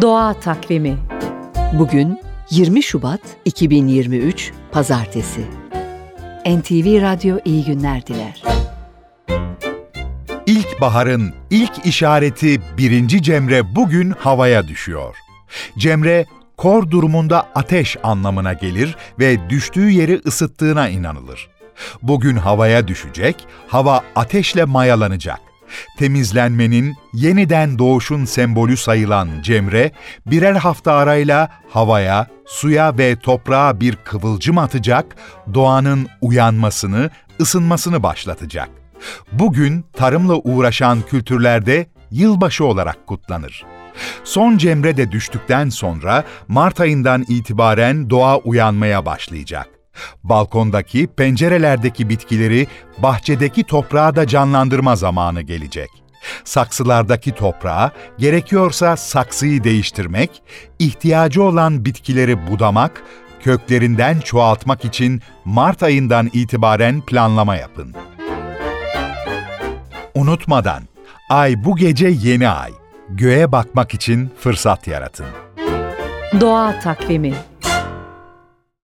Doğa Takvimi Bugün 20 Şubat 2023 Pazartesi. NTV Radyo iyi günler diler. İlkbaharın ilk işareti birinci Cemre bugün havaya düşüyor. Cemre, kor durumunda ateş anlamına gelir ve düştüğü yeri ısıttığına inanılır. Bugün havaya düşecek, hava ateşle mayalanacak. Temizlenmenin, yeniden doğuşun sembolü sayılan Cemre, birer hafta arayla havaya, suya ve toprağa bir kıvılcım atacak, doğanın uyanmasını, ısınmasını başlatacak. Bugün tarımla uğraşan kültürlerde yılbaşı olarak kutlanır. Son cemre de düştükten sonra Mart ayından itibaren doğa uyanmaya başlayacak. Balkondaki, pencerelerdeki bitkileri bahçedeki toprağı da canlandırma zamanı gelecek. Saksılardaki toprağı, gerekiyorsa saksıyı değiştirmek, ihtiyacı olan bitkileri budamak, köklerinden çoğaltmak için Mart ayından itibaren planlama yapın. Unutmadan, ay bu gece yeni ay. Göğe bakmak için fırsat yaratın. Doğa Takvimi